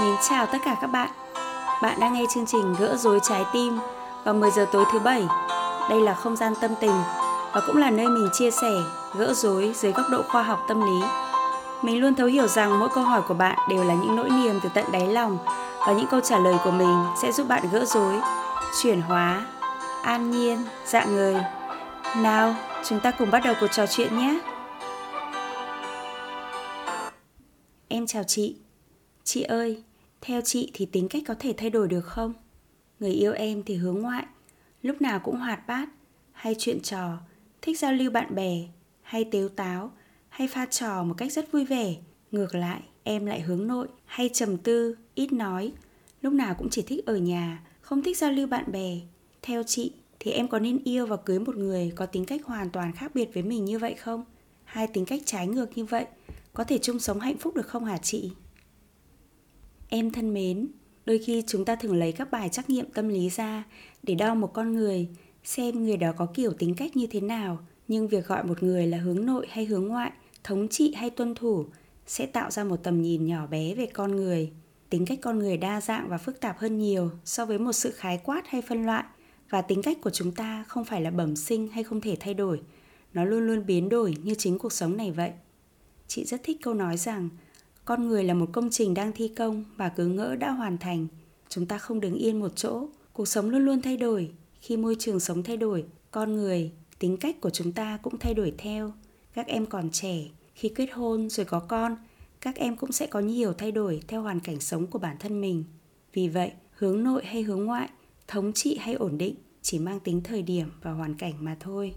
Mến chào tất cả các bạn. Bạn đang nghe chương trình Gỡ rối trái tim vào 10 giờ tối thứ bảy. Đây là không gian tâm tình và cũng là nơi mình chia sẻ, gỡ rối dưới góc độ khoa học tâm lý. Mình luôn thấu hiểu rằng mỗi câu hỏi của bạn đều là những nỗi niềm từ tận đáy lòng và những câu trả lời của mình sẽ giúp bạn gỡ rối, chuyển hóa, an nhiên, dạng người. Nào, chúng ta cùng bắt đầu cuộc trò chuyện nhé. Em chào chị. Chị ơi, theo chị thì tính cách có thể thay đổi được không? Người yêu em thì hướng ngoại, lúc nào cũng hoạt bát, hay chuyện trò, thích giao lưu bạn bè, hay tếu táo, hay pha trò một cách rất vui vẻ. Ngược lại, em lại hướng nội, hay trầm tư, ít nói, lúc nào cũng chỉ thích ở nhà, không thích giao lưu bạn bè. Theo chị thì em có nên yêu và cưới một người có tính cách hoàn toàn khác biệt với mình như vậy không? Hai tính cách trái ngược như vậy có thể chung sống hạnh phúc được không hả chị? Em thân mến, đôi khi chúng ta thường lấy các bài trắc nghiệm tâm lý ra để đo một con người, xem người đó có kiểu tính cách như thế nào, nhưng việc gọi một người là hướng nội hay hướng ngoại, thống trị hay tuân thủ sẽ tạo ra một tầm nhìn nhỏ bé về con người. Tính cách con người đa dạng và phức tạp hơn nhiều so với một sự khái quát hay phân loại và tính cách của chúng ta không phải là bẩm sinh hay không thể thay đổi, nó luôn luôn biến đổi như chính cuộc sống này vậy. Chị rất thích câu nói rằng con người là một công trình đang thi công và cứ ngỡ đã hoàn thành. Chúng ta không đứng yên một chỗ. Cuộc sống luôn luôn thay đổi. Khi môi trường sống thay đổi, con người, tính cách của chúng ta cũng thay đổi theo. Các em còn trẻ, khi kết hôn rồi có con, các em cũng sẽ có nhiều thay đổi theo hoàn cảnh sống của bản thân mình. Vì vậy, hướng nội hay hướng ngoại, thống trị hay ổn định chỉ mang tính thời điểm và hoàn cảnh mà thôi.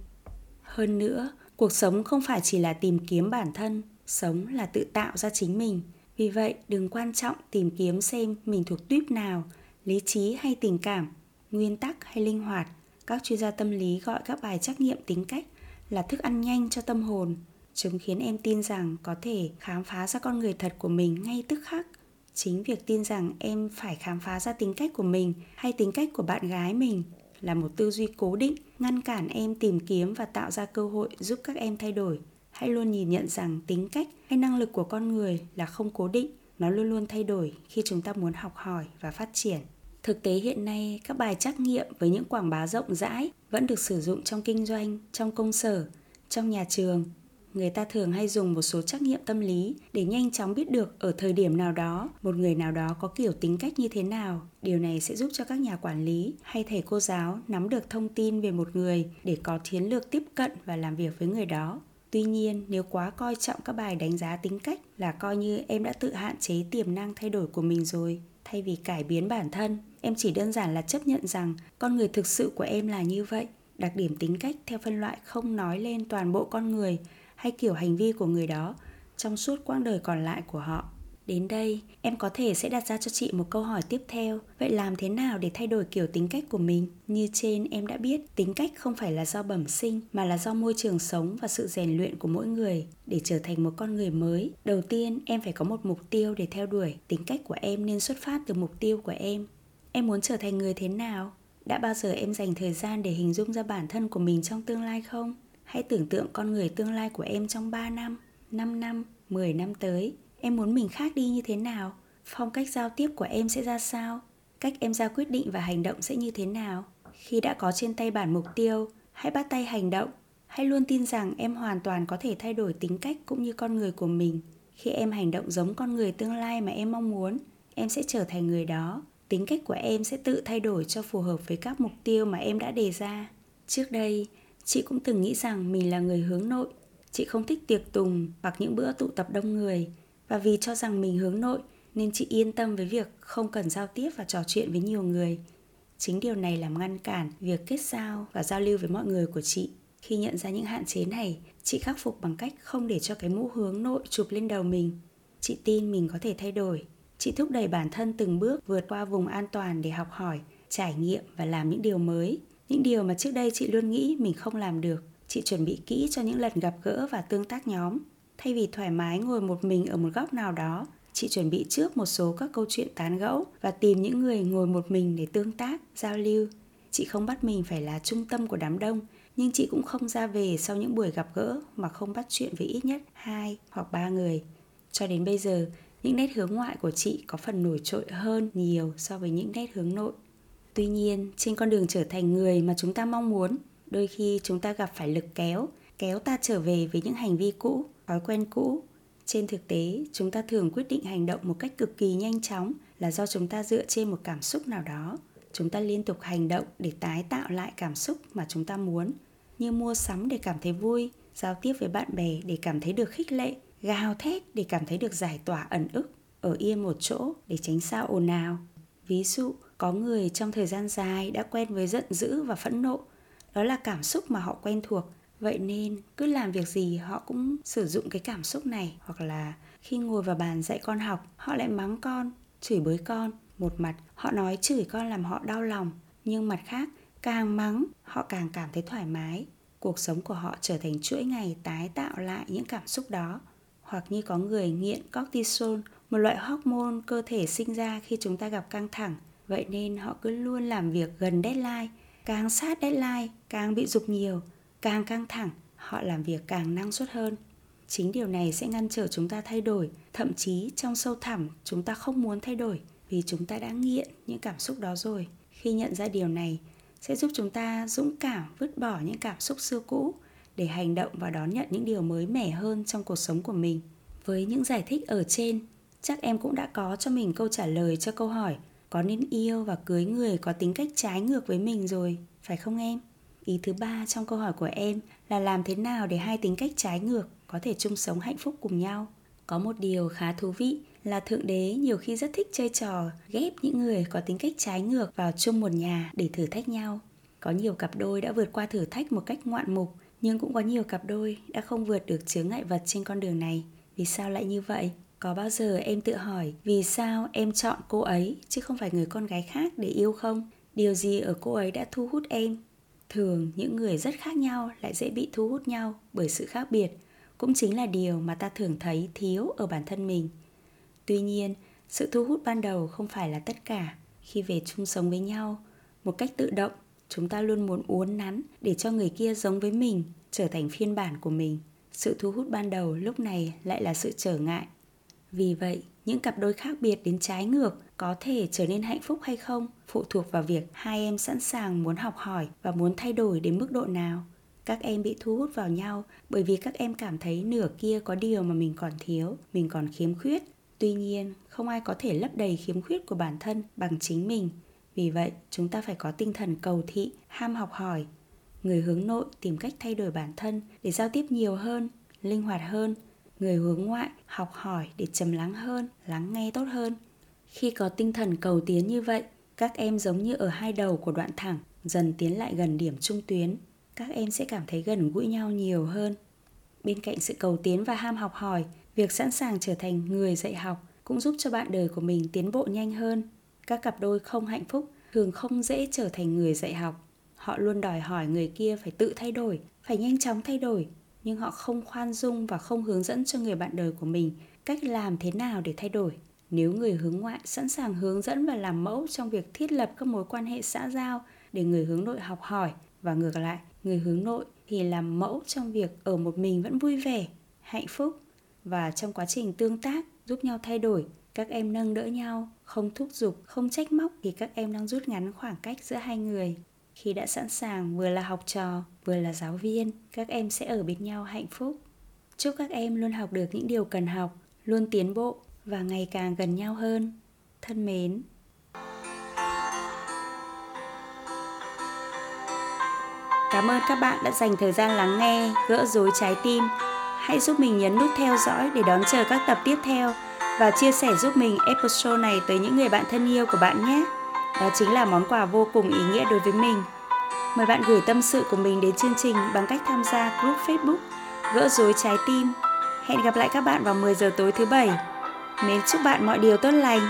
Hơn nữa, cuộc sống không phải chỉ là tìm kiếm bản thân sống là tự tạo ra chính mình. Vì vậy, đừng quan trọng tìm kiếm xem mình thuộc tuyếp nào, lý trí hay tình cảm, nguyên tắc hay linh hoạt. Các chuyên gia tâm lý gọi các bài trắc nghiệm tính cách là thức ăn nhanh cho tâm hồn chúng khiến em tin rằng có thể khám phá ra con người thật của mình ngay tức khắc. Chính việc tin rằng em phải khám phá ra tính cách của mình hay tính cách của bạn gái mình là một tư duy cố định, ngăn cản em tìm kiếm và tạo ra cơ hội giúp các em thay đổi hãy luôn nhìn nhận rằng tính cách hay năng lực của con người là không cố định, nó luôn luôn thay đổi khi chúng ta muốn học hỏi và phát triển. Thực tế hiện nay, các bài trắc nghiệm với những quảng bá rộng rãi vẫn được sử dụng trong kinh doanh, trong công sở, trong nhà trường. Người ta thường hay dùng một số trắc nghiệm tâm lý để nhanh chóng biết được ở thời điểm nào đó, một người nào đó có kiểu tính cách như thế nào. Điều này sẽ giúp cho các nhà quản lý hay thầy cô giáo nắm được thông tin về một người để có chiến lược tiếp cận và làm việc với người đó. Tuy nhiên, nếu quá coi trọng các bài đánh giá tính cách là coi như em đã tự hạn chế tiềm năng thay đổi của mình rồi. Thay vì cải biến bản thân, em chỉ đơn giản là chấp nhận rằng con người thực sự của em là như vậy. Đặc điểm tính cách theo phân loại không nói lên toàn bộ con người hay kiểu hành vi của người đó trong suốt quãng đời còn lại của họ. Đến đây, em có thể sẽ đặt ra cho chị một câu hỏi tiếp theo. Vậy làm thế nào để thay đổi kiểu tính cách của mình? Như trên em đã biết, tính cách không phải là do bẩm sinh mà là do môi trường sống và sự rèn luyện của mỗi người để trở thành một con người mới. Đầu tiên, em phải có một mục tiêu để theo đuổi. Tính cách của em nên xuất phát từ mục tiêu của em. Em muốn trở thành người thế nào? Đã bao giờ em dành thời gian để hình dung ra bản thân của mình trong tương lai không? Hãy tưởng tượng con người tương lai của em trong 3 năm, 5 năm, 10 năm tới em muốn mình khác đi như thế nào? Phong cách giao tiếp của em sẽ ra sao? Cách em ra quyết định và hành động sẽ như thế nào? Khi đã có trên tay bản mục tiêu, hãy bắt tay hành động. Hãy luôn tin rằng em hoàn toàn có thể thay đổi tính cách cũng như con người của mình. Khi em hành động giống con người tương lai mà em mong muốn, em sẽ trở thành người đó. Tính cách của em sẽ tự thay đổi cho phù hợp với các mục tiêu mà em đã đề ra. Trước đây, chị cũng từng nghĩ rằng mình là người hướng nội. Chị không thích tiệc tùng hoặc những bữa tụ tập đông người và vì cho rằng mình hướng nội nên chị yên tâm với việc không cần giao tiếp và trò chuyện với nhiều người. Chính điều này làm ngăn cản việc kết giao và giao lưu với mọi người của chị. Khi nhận ra những hạn chế này, chị khắc phục bằng cách không để cho cái mũ hướng nội chụp lên đầu mình. Chị tin mình có thể thay đổi. Chị thúc đẩy bản thân từng bước vượt qua vùng an toàn để học hỏi, trải nghiệm và làm những điều mới. Những điều mà trước đây chị luôn nghĩ mình không làm được. Chị chuẩn bị kỹ cho những lần gặp gỡ và tương tác nhóm Thay vì thoải mái ngồi một mình ở một góc nào đó, chị chuẩn bị trước một số các câu chuyện tán gẫu và tìm những người ngồi một mình để tương tác, giao lưu. Chị không bắt mình phải là trung tâm của đám đông, nhưng chị cũng không ra về sau những buổi gặp gỡ mà không bắt chuyện với ít nhất hai hoặc ba người. Cho đến bây giờ, những nét hướng ngoại của chị có phần nổi trội hơn nhiều so với những nét hướng nội tuy nhiên trên con đường trở thành người mà chúng ta mong muốn đôi khi chúng ta gặp phải lực kéo kéo ta trở về với những hành vi cũ thói quen cũ. Trên thực tế, chúng ta thường quyết định hành động một cách cực kỳ nhanh chóng là do chúng ta dựa trên một cảm xúc nào đó. Chúng ta liên tục hành động để tái tạo lại cảm xúc mà chúng ta muốn, như mua sắm để cảm thấy vui, giao tiếp với bạn bè để cảm thấy được khích lệ, gào thét để cảm thấy được giải tỏa ẩn ức, ở yên một chỗ để tránh sao ồn ào. Ví dụ, có người trong thời gian dài đã quen với giận dữ và phẫn nộ, đó là cảm xúc mà họ quen thuộc vậy nên, cứ làm việc gì họ cũng sử dụng cái cảm xúc này. Hoặc là khi ngồi vào bàn dạy con học, họ lại mắng con, chửi bới con. Một mặt, họ nói chửi con làm họ đau lòng. Nhưng mặt khác, càng mắng, họ càng cảm thấy thoải mái. Cuộc sống của họ trở thành chuỗi ngày tái tạo lại những cảm xúc đó. Hoặc như có người nghiện cortisol, một loại hormone cơ thể sinh ra khi chúng ta gặp căng thẳng. Vậy nên họ cứ luôn làm việc gần deadline. Càng sát deadline, càng bị dục nhiều càng căng thẳng, họ làm việc càng năng suất hơn. Chính điều này sẽ ngăn trở chúng ta thay đổi. Thậm chí trong sâu thẳm, chúng ta không muốn thay đổi vì chúng ta đã nghiện những cảm xúc đó rồi. Khi nhận ra điều này, sẽ giúp chúng ta dũng cảm vứt bỏ những cảm xúc xưa cũ để hành động và đón nhận những điều mới mẻ hơn trong cuộc sống của mình. Với những giải thích ở trên, chắc em cũng đã có cho mình câu trả lời cho câu hỏi, có nên yêu và cưới người có tính cách trái ngược với mình rồi, phải không em? Ý thứ ba trong câu hỏi của em là làm thế nào để hai tính cách trái ngược có thể chung sống hạnh phúc cùng nhau? Có một điều khá thú vị là thượng đế nhiều khi rất thích chơi trò ghép những người có tính cách trái ngược vào chung một nhà để thử thách nhau. Có nhiều cặp đôi đã vượt qua thử thách một cách ngoạn mục, nhưng cũng có nhiều cặp đôi đã không vượt được chướng ngại vật trên con đường này. Vì sao lại như vậy? Có bao giờ em tự hỏi vì sao em chọn cô ấy chứ không phải người con gái khác để yêu không? Điều gì ở cô ấy đã thu hút em? Thường những người rất khác nhau lại dễ bị thu hút nhau bởi sự khác biệt, cũng chính là điều mà ta thường thấy thiếu ở bản thân mình. Tuy nhiên, sự thu hút ban đầu không phải là tất cả. Khi về chung sống với nhau, một cách tự động, chúng ta luôn muốn uốn nắn để cho người kia giống với mình, trở thành phiên bản của mình. Sự thu hút ban đầu lúc này lại là sự trở ngại. Vì vậy những cặp đôi khác biệt đến trái ngược có thể trở nên hạnh phúc hay không phụ thuộc vào việc hai em sẵn sàng muốn học hỏi và muốn thay đổi đến mức độ nào. Các em bị thu hút vào nhau bởi vì các em cảm thấy nửa kia có điều mà mình còn thiếu, mình còn khiếm khuyết. Tuy nhiên, không ai có thể lấp đầy khiếm khuyết của bản thân bằng chính mình. Vì vậy, chúng ta phải có tinh thần cầu thị, ham học hỏi, người hướng nội tìm cách thay đổi bản thân để giao tiếp nhiều hơn, linh hoạt hơn người hướng ngoại, học hỏi để trầm lắng hơn, lắng nghe tốt hơn. Khi có tinh thần cầu tiến như vậy, các em giống như ở hai đầu của đoạn thẳng, dần tiến lại gần điểm trung tuyến. Các em sẽ cảm thấy gần gũi nhau nhiều hơn. Bên cạnh sự cầu tiến và ham học hỏi, việc sẵn sàng trở thành người dạy học cũng giúp cho bạn đời của mình tiến bộ nhanh hơn. Các cặp đôi không hạnh phúc thường không dễ trở thành người dạy học. Họ luôn đòi hỏi người kia phải tự thay đổi, phải nhanh chóng thay đổi nhưng họ không khoan dung và không hướng dẫn cho người bạn đời của mình cách làm thế nào để thay đổi. Nếu người hướng ngoại sẵn sàng hướng dẫn và làm mẫu trong việc thiết lập các mối quan hệ xã giao để người hướng nội học hỏi, và ngược lại, người hướng nội thì làm mẫu trong việc ở một mình vẫn vui vẻ, hạnh phúc và trong quá trình tương tác giúp nhau thay đổi, các em nâng đỡ nhau, không thúc giục, không trách móc thì các em đang rút ngắn khoảng cách giữa hai người khi đã sẵn sàng vừa là học trò vừa là giáo viên các em sẽ ở bên nhau hạnh phúc chúc các em luôn học được những điều cần học luôn tiến bộ và ngày càng gần nhau hơn thân mến Cảm ơn các bạn đã dành thời gian lắng nghe, gỡ rối trái tim. Hãy giúp mình nhấn nút theo dõi để đón chờ các tập tiếp theo và chia sẻ giúp mình episode này tới những người bạn thân yêu của bạn nhé. Đó chính là món quà vô cùng ý nghĩa đối với mình. Mời bạn gửi tâm sự của mình đến chương trình bằng cách tham gia group Facebook Gỡ rối trái tim. Hẹn gặp lại các bạn vào 10 giờ tối thứ bảy. Mến chúc bạn mọi điều tốt lành.